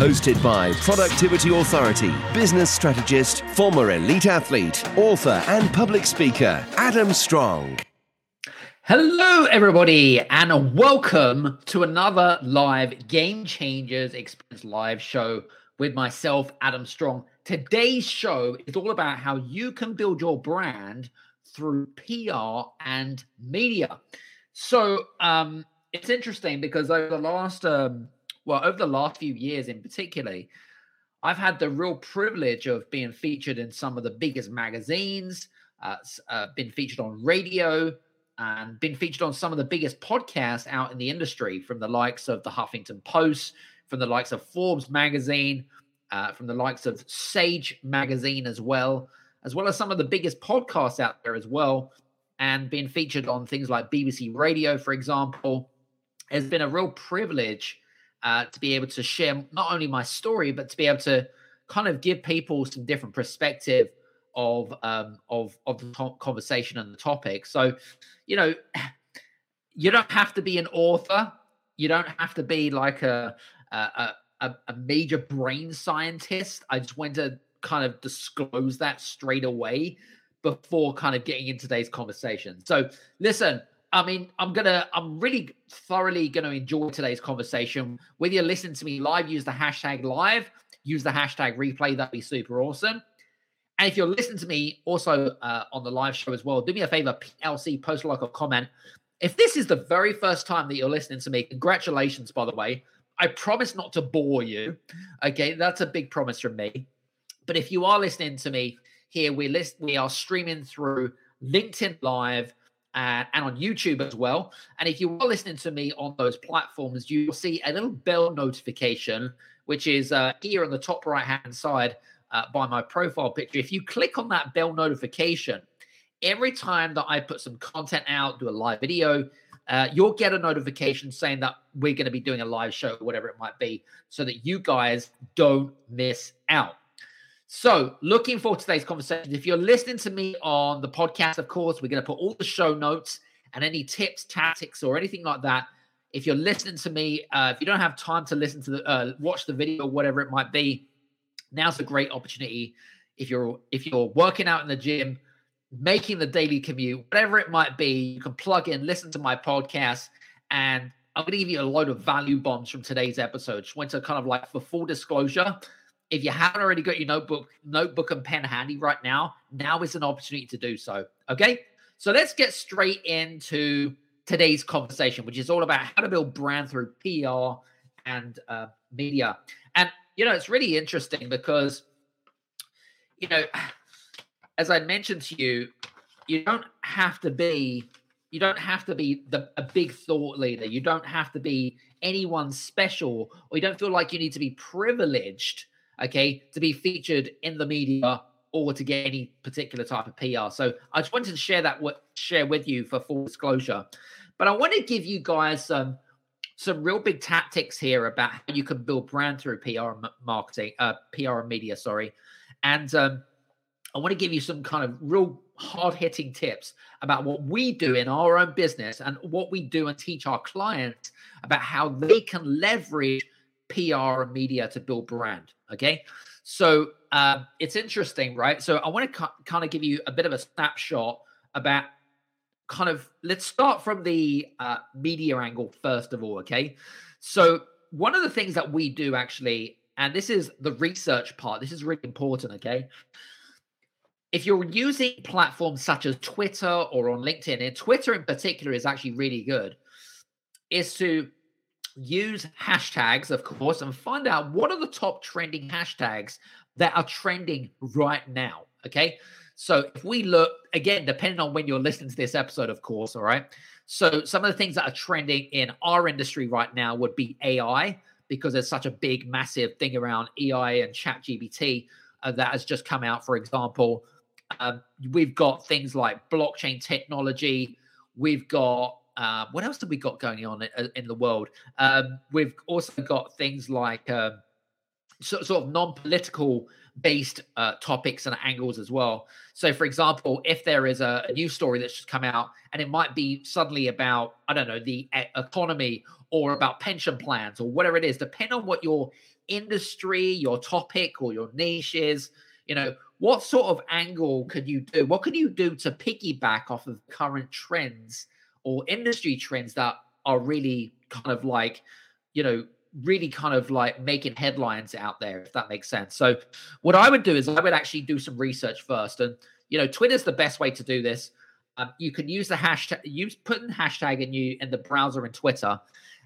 Hosted by Productivity Authority, business strategist, former elite athlete, author, and public speaker, Adam Strong. Hello, everybody, and welcome to another live Game Changers Experience live show with myself, Adam Strong. Today's show is all about how you can build your brand through PR and media. So um, it's interesting because over the last, um, well, over the last few years in particular, I've had the real privilege of being featured in some of the biggest magazines, uh, uh, been featured on radio, and been featured on some of the biggest podcasts out in the industry, from the likes of the Huffington Post, from the likes of Forbes magazine, uh, from the likes of Sage Magazine as well, as well as some of the biggest podcasts out there as well, and being featured on things like BBC Radio, for example. It's been a real privilege uh, to be able to share not only my story, but to be able to kind of give people some different perspective of um, of of the conversation and the topic. So, you know, you don't have to be an author. You don't have to be like a, a, a, a major brain scientist. I just want to kind of disclose that straight away before kind of getting into today's conversation. So, listen, I mean, I'm gonna, I'm really thoroughly gonna enjoy today's conversation. Whether you're listening to me live, use the hashtag live, use the hashtag replay. That'd be super awesome. And if you're listening to me also uh, on the live show as well, do me a favor, PLC, post like a comment. If this is the very first time that you're listening to me, congratulations, by the way. I promise not to bore you. Okay, that's a big promise from me. But if you are listening to me here, we list we are streaming through LinkedIn Live and, and on YouTube as well. And if you are listening to me on those platforms, you will see a little bell notification, which is uh, here on the top right hand side uh, by my profile picture. If you click on that bell notification, every time that I put some content out, do a live video, uh, you'll get a notification saying that we're going to be doing a live show, whatever it might be, so that you guys don't miss out. So, looking forward to today's conversation. If you're listening to me on the podcast, of course, we're going to put all the show notes and any tips, tactics, or anything like that. If you're listening to me, uh, if you don't have time to listen to the uh, watch the video, whatever it might be, now's a great opportunity. If you're if you're working out in the gym, making the daily commute, whatever it might be, you can plug in, listen to my podcast, and I'm going to give you a load of value bombs from today's episode. Just went to kind of like for full disclosure, if you haven't already got your notebook, notebook and pen handy right now, now is an opportunity to do so. Okay, so let's get straight into today's conversation, which is all about how to build brand through PR and uh, media. And you know, it's really interesting because you know as I mentioned to you, you don't have to be you don't have to be the, a big thought leader. You don't have to be anyone special, or you don't feel like you need to be privileged, okay, to be featured in the media or to get any particular type of PR. So I just wanted to share that w- share with you for full disclosure. But I want to give you guys some some real big tactics here about how you can build brand through PR marketing, uh, PR and media. Sorry, and um, I want to give you some kind of real hard hitting tips about what we do in our own business and what we do and teach our clients about how they can leverage PR and media to build brand. Okay. So uh, it's interesting, right? So I want to kind of give you a bit of a snapshot about kind of let's start from the uh, media angle first of all. Okay. So one of the things that we do actually, and this is the research part, this is really important. Okay if you're using platforms such as Twitter or on LinkedIn, and Twitter in particular is actually really good, is to use hashtags, of course, and find out what are the top trending hashtags that are trending right now. Okay. So if we look again, depending on when you're listening to this episode, of course, all right. So some of the things that are trending in our industry right now would be AI because there's such a big, massive thing around AI and Chat GPT uh, that has just come out, for example Um, we've got things like blockchain technology. We've got uh, what else have we got going on in, in the world? Um, we've also got things like um, sort, of non-political based uh, topics and angles as well. So, for example, if there is a, a news story that's just come out and it might be suddenly about, I don't know, the economy or about pension plans or whatever it is, depending on what your industry, your topic, or your niche is, you know, what sort of angle could you do? What can you do to piggyback off of current trends or industry trends that are really kind of like, you know, really kind of like making headlines out there, if that makes sense. So, what I would do is I would actually do some research first, and you know, Twitter's the best way to do this. Um, you can use the hashtag, use putting hashtag in you in the browser in Twitter,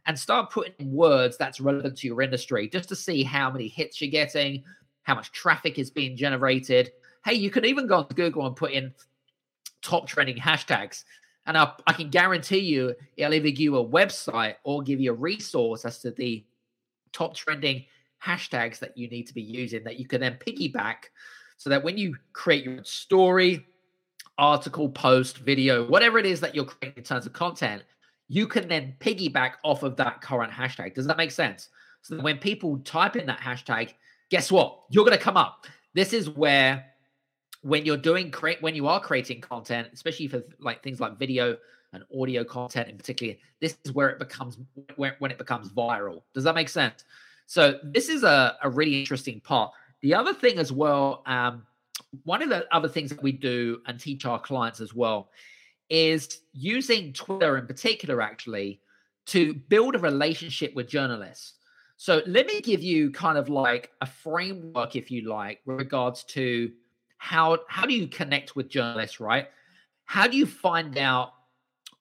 and start putting words that's relevant to your industry, just to see how many hits you're getting, how much traffic is being generated. Hey, you can even go on Google and put in top trending hashtags. And I, I can guarantee you it'll either give you a website or give you a resource as to the top trending hashtags that you need to be using that you can then piggyback so that when you create your story, article, post, video, whatever it is that you're creating in terms of content, you can then piggyback off of that current hashtag. Does that make sense? So that when people type in that hashtag, guess what? You're going to come up. This is where when you're doing create when you are creating content, especially for like things like video and audio content in particular, this is where it becomes where, when it becomes viral. Does that make sense? So this is a, a really interesting part. The other thing as well, um, one of the other things that we do and teach our clients as well is using Twitter in particular, actually, to build a relationship with journalists. So let me give you kind of like a framework, if you like, regards to how how do you connect with journalists, right? How do you find out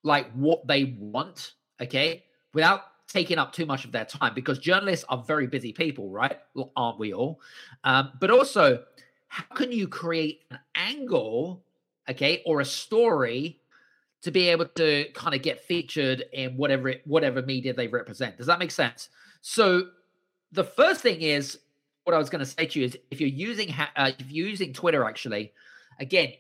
like what they want, okay, without taking up too much of their time? Because journalists are very busy people, right? Well, aren't we all? Um, but also, how can you create an angle, okay, or a story to be able to kind of get featured in whatever whatever media they represent. Does that make sense? So the first thing is what I was going to say to you is if you're using uh, if you're using Twitter actually, again,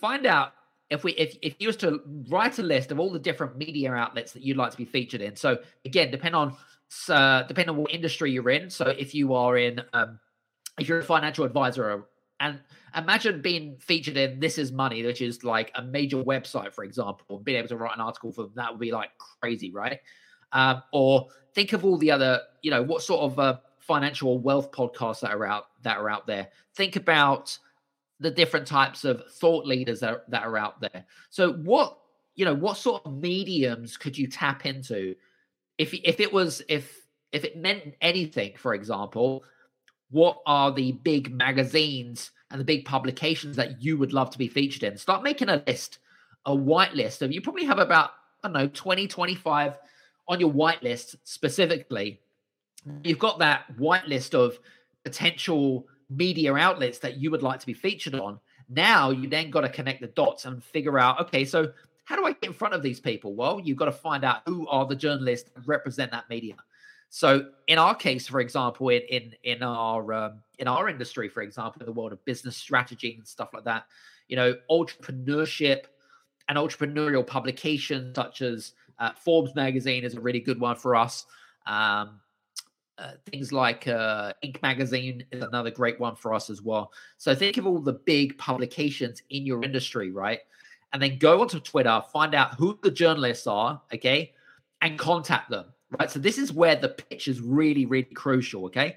find out if we if if you was to write a list of all the different media outlets that you'd like to be featured in. So again, depend on uh, depend on what industry you're in. So if you are in um, if you're a financial advisor and imagine being featured in This Is Money, which is like a major website, for example, and being able to write an article for them. That would be like crazy, right? Um, or think of all the other, you know, what sort of uh, financial wealth podcasts that are out that are out there. Think about the different types of thought leaders that are, that are out there. So, what you know, what sort of mediums could you tap into if if it was if if it meant anything? For example, what are the big magazines and the big publications that you would love to be featured in. Start making a list, a white list of you probably have about, I don't know, 20, 25 on your white list specifically. You've got that white list of potential media outlets that you would like to be featured on. Now you then got to connect the dots and figure out, okay, so how do I get in front of these people? Well, you've got to find out who are the journalists that represent that media. So in our case, for example, in in, in our um, in our industry, for example, in the world of business strategy and stuff like that, you know, entrepreneurship and entrepreneurial publications such as uh, Forbes magazine is a really good one for us. Um, uh, things like uh, Inc. magazine is another great one for us as well. So think of all the big publications in your industry, right? And then go onto Twitter, find out who the journalists are, okay, and contact them right? So this is where the pitch is really, really crucial, okay?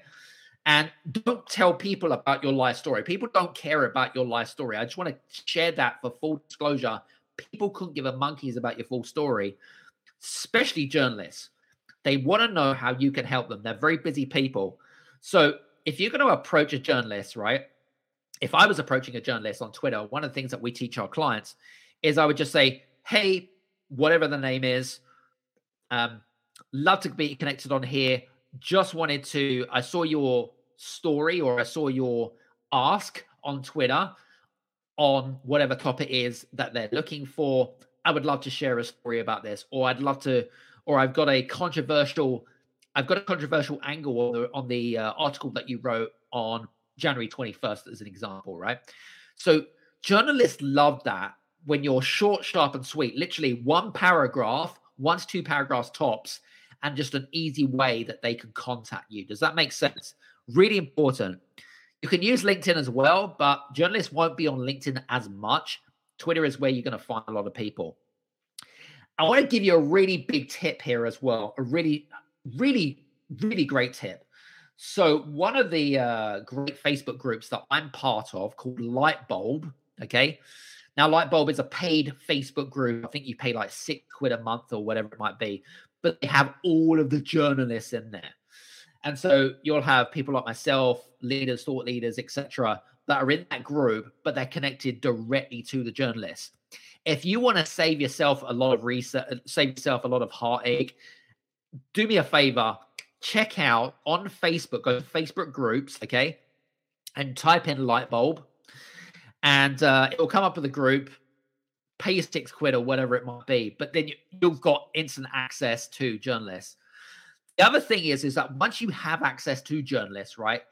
And don't tell people about your life story. People don't care about your life story. I just want to share that for full disclosure. People couldn't give a monkeys about your full story, especially journalists. They want to know how you can help them. They're very busy people. So if you're going to approach a journalist, right? If I was approaching a journalist on Twitter, one of the things that we teach our clients is I would just say, hey, whatever the name is, um, Love to be connected on here. Just wanted to, I saw your story or I saw your ask on Twitter on whatever topic is that they're looking for. I would love to share a story about this, or I'd love to, or I've got a controversial, I've got a controversial angle on the on the uh, article that you wrote on January 21st as an example, right? So journalists love that when you're short, sharp, and sweet, literally one paragraph, once two paragraphs tops, and just an easy way that they can contact you. Does that make sense? Really important. You can use LinkedIn as well, but journalists won't be on LinkedIn as much. Twitter is where you're going to find a lot of people. I want to give you a really big tip here as well. A really, really, really great tip. So, one of the uh, great Facebook groups that I'm part of called Lightbulb, okay? Now, Lightbulb is a paid Facebook group. I think you pay like six quid a month or whatever it might be, but they have all of the journalists in there. And so you'll have people like myself, leaders, thought leaders, etc., that are in that group, but they're connected directly to the journalists. If you want to save yourself a lot of research, save yourself a lot of heartache, do me a favor, check out on Facebook, go to Facebook groups, okay, and type in light bulb, and uh, it will come up with a group. Pay your six quid or whatever it might be, but then you, you've got instant access to journalists. The other thing is, is that once you have access to journalists, right,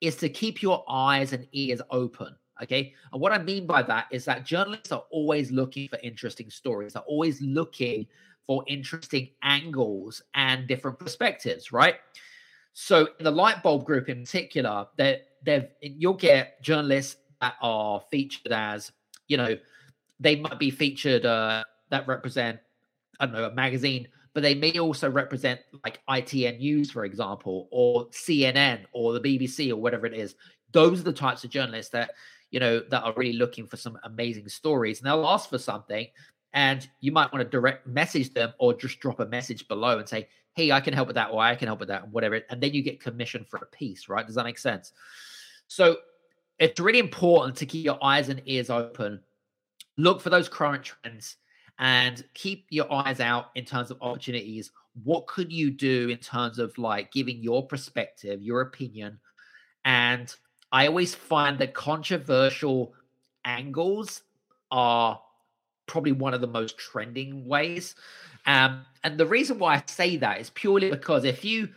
is to keep your eyes and ears open. Okay. And what I mean by that is that journalists are always looking for interesting stories, they're always looking for interesting angles and different perspectives, right? So in the light bulb group in particular, that they've you'll get journalists that are featured as, you know, they might be featured uh, that represent, I don't know, a magazine but they may also represent like ITN News, for example, or CNN or the BBC or whatever it is. Those are the types of journalists that you know that are really looking for some amazing stories, and they'll ask for something, and you might want to direct message them or just drop a message below and say, "Hey, I can help with that," or "I can help with that," whatever, and then you get commission for a piece, right? Does that make sense? So it's really important to keep your eyes and ears open. Look for those current trends and keep your eyes out in terms of opportunities. What could you do in terms of like giving your perspective, your opinion? And I always find that controversial angles are probably one of the most trending ways. Um, and the reason why I say that is purely because if you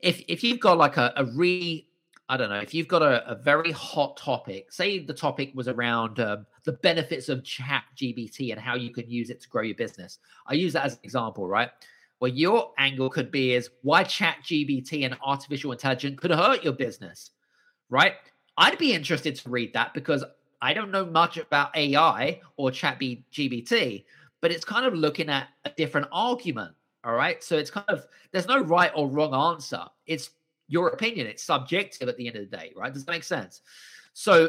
if if you've got like a, a really I don't know, if you've got a, a very hot topic, say the topic was around um, the benefits of chat GPT and how you can use it to grow your business. I use that as an example, right? Well, your angle could be is why chat GPT and artificial intelligence could hurt your business, right? I'd be interested to read that because I don't know much about AI or chat GPT, but it's kind of looking at a different argument. All right. So it's kind of, there's no right or wrong answer. It's your opinion. It's subjective at the end of the day, right? Does that make sense? So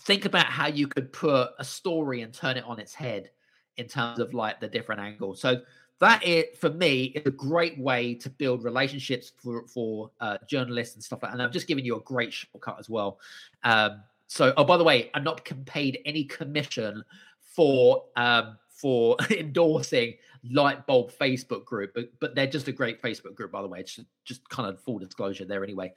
think about how you could put a story and turn it on its head in terms of like the different angles. So that it for me is a great way to build relationships for for uh, journalists and stuff like. that. And I'm just giving you a great shortcut as well. Um, so, oh, by the way, I'm not paid any commission for um, for endorsing light bulb Facebook group, but, but they're just a great Facebook group, by the way. It's just kind of full disclosure there anyway.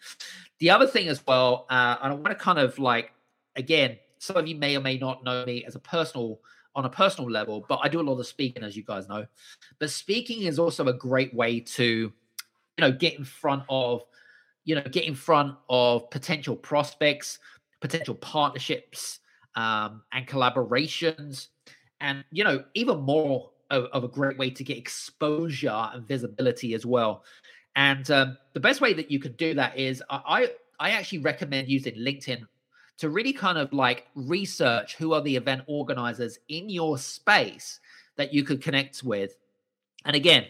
The other thing as well, uh, and I want to kind of like, again, some of you may or may not know me as a personal, on a personal level, but I do a lot of speaking, as you guys know. But speaking is also a great way to, you know, get in front of, you know, get in front of potential prospects, potential partnerships, um, and collaborations and you know even more of, of, a great way to get exposure and visibility as well and um, the best way that you can do that is I, I actually recommend using linkedin to really kind of like research who are the event organizers in your space that you could connect with and again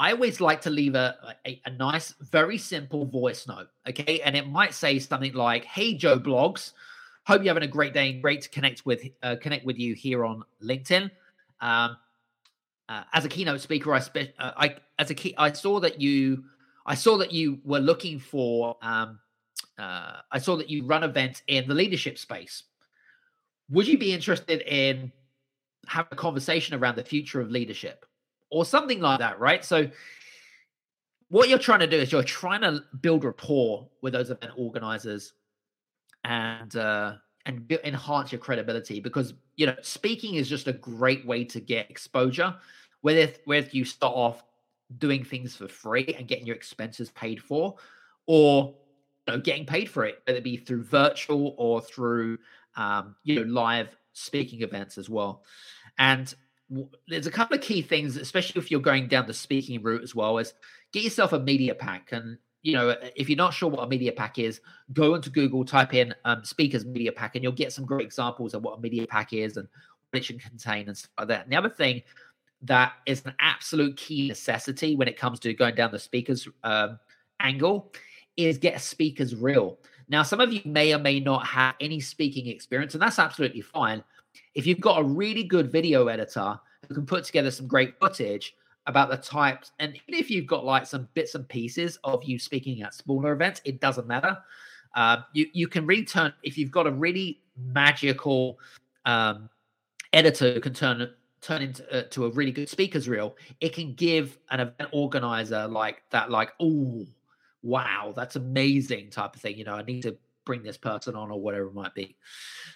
I always like to leave a, a, a nice, very simple voice note. Okay. And it might say something like, Hey, Joe Bloggs, Hope you're having a great day. and Great to connect with uh, connect with you here on LinkedIn. Um, uh, as a keynote speaker, I, spe- uh, I as a key, I saw that you I saw that you were looking for. Um, uh, I saw that you run events in the leadership space. Would you be interested in having a conversation around the future of leadership or something like that? Right. So what you're trying to do is you're trying to build rapport with those event organizers and uh, and enhance your credibility because you know speaking is just a great way to get exposure. Whether whether you start off doing things for free and getting your expenses paid for, or know, getting paid for it, whether it be through virtual or through um, you know live speaking events as well. And w- there's a couple of key things, especially if you're going down the speaking route as well, is get yourself a media pack. And you know, if you're not sure what a media pack is, go into Google, type in um, speakers media pack, and you'll get some great examples of what a media pack is and what it should contain and stuff like that. And the other thing that is an absolute key necessity when it comes to going down the speakers um, angle is get a speakers reel. Now, some of you may or may not have any speaking experience, and that's absolutely fine. If you've got a really good video editor who can put together some great footage about the types, and even if you've got like some bits and pieces of you speaking at smaller events, it doesn't matter. Uh, you you can return if you've got a really magical um, editor who can turn turn into uh, to a really good speakers reel. It can give an event organizer like that, like oh wow, that's amazing type of thing. You know, I need to bring this person on or whatever it might be.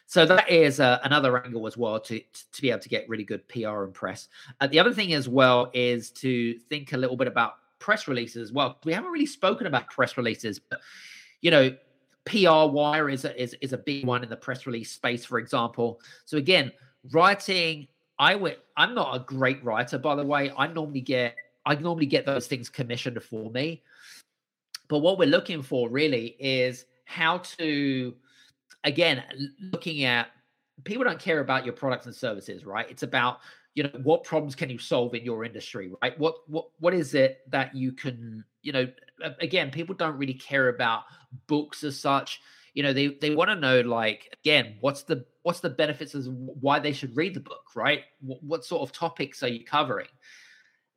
So that is uh, another angle as well to to be able to get really good PR and press. Uh, the other thing as well is to think a little bit about press releases as well. We haven't really spoken about press releases, but you know, PR wire is a, is is a big one in the press release space, for example. So again, writing. I went. I'm not a great writer, by the way. I normally get I normally get those things commissioned for me. But what we're looking for really is how to, again, looking at people don't care about your products and services, right? It's about you know what problems can you solve in your industry right? What what what is it that you can you know again people don't really care about books as such. You know they they want to know like again what's the what's the benefits of why they should read the book right? What, what sort of topics are you covering?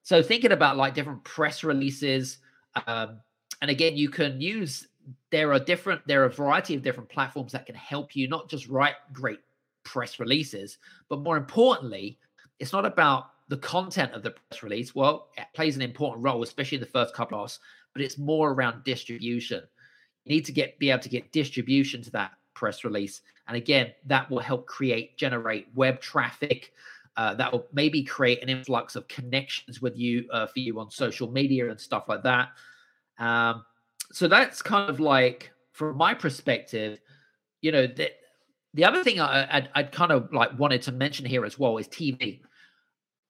So thinking about like different press releases um, and again you can use there are different there are a variety of different platforms that can help you not just write great press releases but more importantly it's not about the content of the press release. Well it plays an important role especially in the first couple of us but it's more around distribution. You need to get be able to get distribution to that press release. And again that will help create generate web traffic uh, that will maybe create an influx of connections with you uh, for you on social media and stuff like that um, so that's kind of like, from my perspective, you know, the, the other thing I, I'd, I'd kind of like wanted to mention here as well is TV,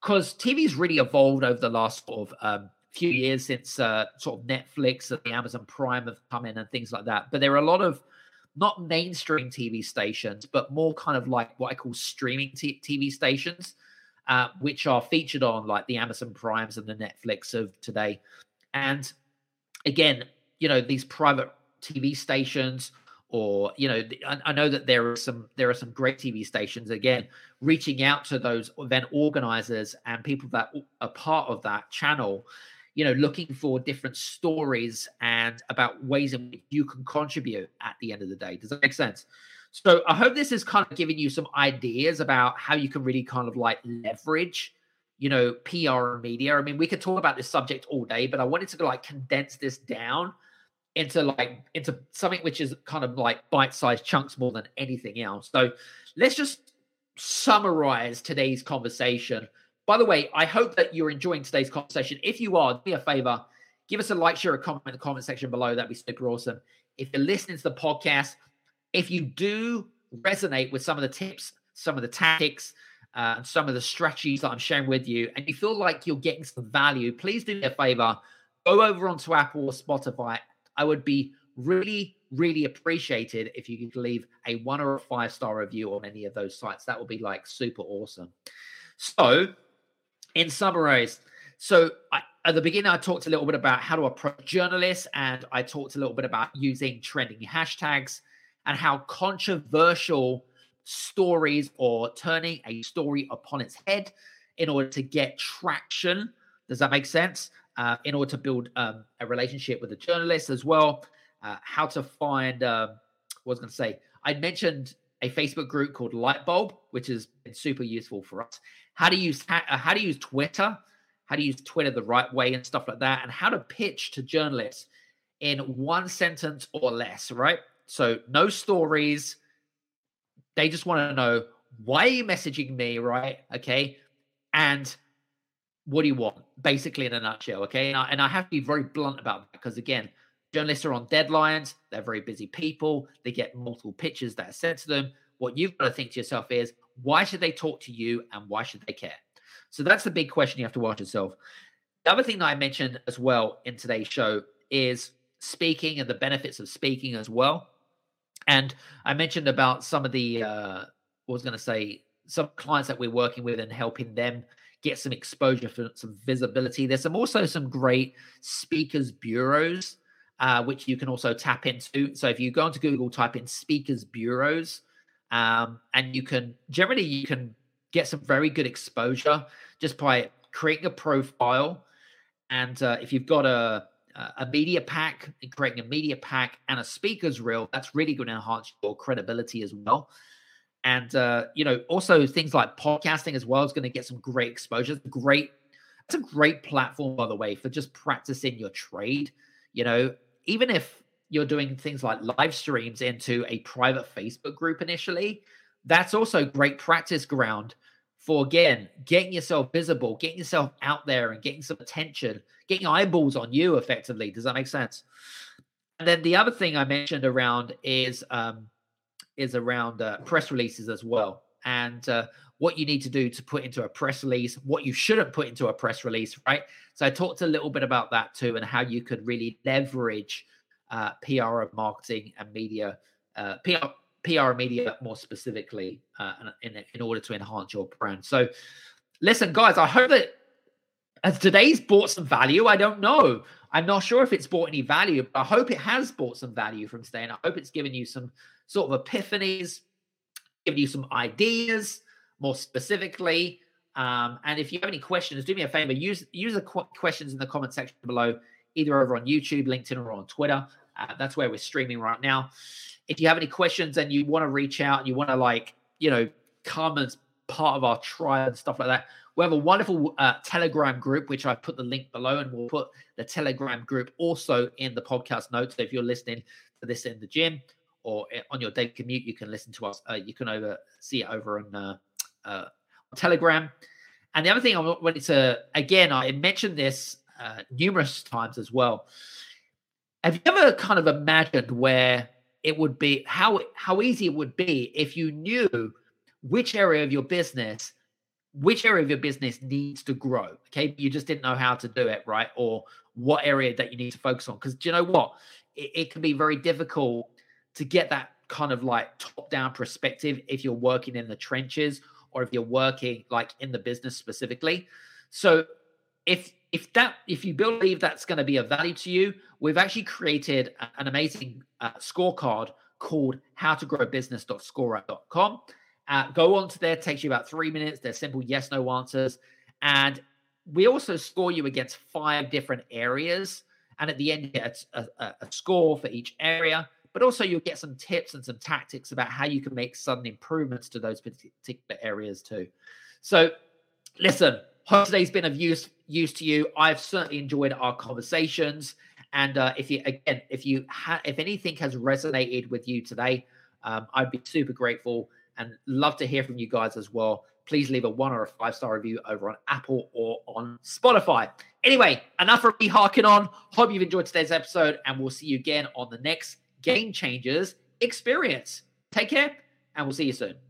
because TV's really evolved over the last sort of um, few years since uh, sort of Netflix and the Amazon Prime have come in and things like that. But there are a lot of not mainstream TV stations, but more kind of like what I call streaming t- TV stations, uh, which are featured on like the Amazon Primes and the Netflix of today. And again, you know, these private TV stations or you know I, I, know that there are some there are some great tv stations again reaching out to those event organizers and people that are part of that channel you know looking for different stories and about ways in which you can contribute at the end of the day. Does that make sense? So i hope this is kind of giving you some ideas about how you can really kind of like leverage you know, PR and media. I mean, we could talk about this subject all day, but I wanted to like condense this down into like into something which is kind of like bite-sized chunks more than anything else. So let's just summarize today's conversation. By the way, I hope that you're enjoying today's conversation. If you are, do me a favor, give us a like, share, a comment in the comment section below. That'd be super awesome. If you're listening to the podcast, if you do resonate with some of the tips, some of the tactics, uh, and some of the strategies that I'm sharing with you, and you feel like you're getting some value, please do me a favor. Go over onto Apple or Spotify. I would be really, really appreciated if you could leave a one or a five star review on any of those sites. That would be like super awesome. So, in summary, so I, at the beginning, I talked a little bit about how to approach journalists, and I talked a little bit about using trending hashtags and how controversial stories or turning a story upon its head in order to get traction. Does that make sense? Uh, in order to build um, a relationship with the journalist as well. Uh, how to find, um, what was going to say, I mentioned a Facebook group called Lightbulb, which has been super useful for us. How to use how, uh, how to use Twitter, how to use Twitter the right way and stuff like that, and how to pitch to journalists in one sentence or less, right? So no stories, they just want to know why are you messaging me, right? Okay. And what do you want? Basically, in a nutshell. Okay. And I, and I have to be very blunt about that because, again, journalists are on deadlines. They're very busy people. They get multiple pitches that are sent to them. What you've got to think to yourself is, why should they talk to you and why should they care? So that's the big question you have to ask yourself. The other thing that I mentioned as well in today's show is speaking and the benefits of speaking as well. And I mentioned about some of the, uh, I was going to say, some clients that we're working with and helping them get some exposure for some visibility. There's some also some great speakers bureaus, uh, which you can also tap into. So if you go onto Google, type in speakers bureaus, um, and you can generally you can get some very good exposure just by creating a profile. And uh, if you've got a a media pack, creating a media pack and a speaker's reel, that's really going to enhance your credibility as well. And uh, you know, also things like podcasting as well is going to get some great exposure. It's great, it's a great platform, by the way, for just practicing your trade. You know, even if you're doing things like live streams into a private Facebook group initially, that's also great practice ground for again getting yourself visible, getting yourself out there and getting some attention, getting eyeballs on you effectively. Does that make sense? And then the other thing I mentioned around is um, is around uh, press releases as well, and uh, what you need to do to put into a press release, what you shouldn't put into a press release, right? So I talked a little bit about that too, and how you could really leverage uh, PR and marketing and media, uh, PR PR media more specifically uh, in, in order to enhance your brand. So, listen, guys, I hope that as today's brought some value. I don't know. I'm not sure if it's brought any value, but I hope it has brought some value from today. And I hope it's given you some sort of epiphanies, given you some ideas more specifically. Um, and if you have any questions, do me a favor, use use the qu- questions in the comment section below, either over on YouTube, LinkedIn, or on Twitter. Uh, that's where we're streaming right now if you have any questions and you want to reach out and you want to like you know come as part of our trial and stuff like that we have a wonderful uh, telegram group which i put the link below and we'll put the telegram group also in the podcast notes. So if you're listening to this in the gym or on your day commute you can listen to us uh, you can over see it over on uh, uh telegram. And the other thing i wanted to again i mentioned this uh, numerous times as well. Have you ever kind of imagined where it would be how how easy it would be if you knew which area of your business which area of your business needs to grow okay? You just didn't know how to do it right? Or what area that you need to focus on. Because do you know what? It, it can be very difficult to get that kind of like top down perspective if you're working in the trenches or if you're working like in the business specifically. So if if that if you believe that's going to be of value to you we've actually created an amazing uh, scorecard called how to grow business.scoreapp.com uh, go on to there takes you about three minutes they're simple yes no answers. And we also score you against five different areas. And at the end you get a, a, a score for each area. But also you'll get some tips and some tactics about how you can make sudden improvements to those particular areas too. So listen hope today's been of use use to you. I've certainly enjoyed our conversations. And uh, if you again, if you ha- if anything has resonated with you today, um, I'd be super grateful and love to hear from you guys as well. Please leave a one or a five star review over on Apple or on Spotify. Anyway, enough of me harking on. Hope you've enjoyed today's episode, and we'll see you again on the next Game Changers experience. Take care, and we'll see you soon.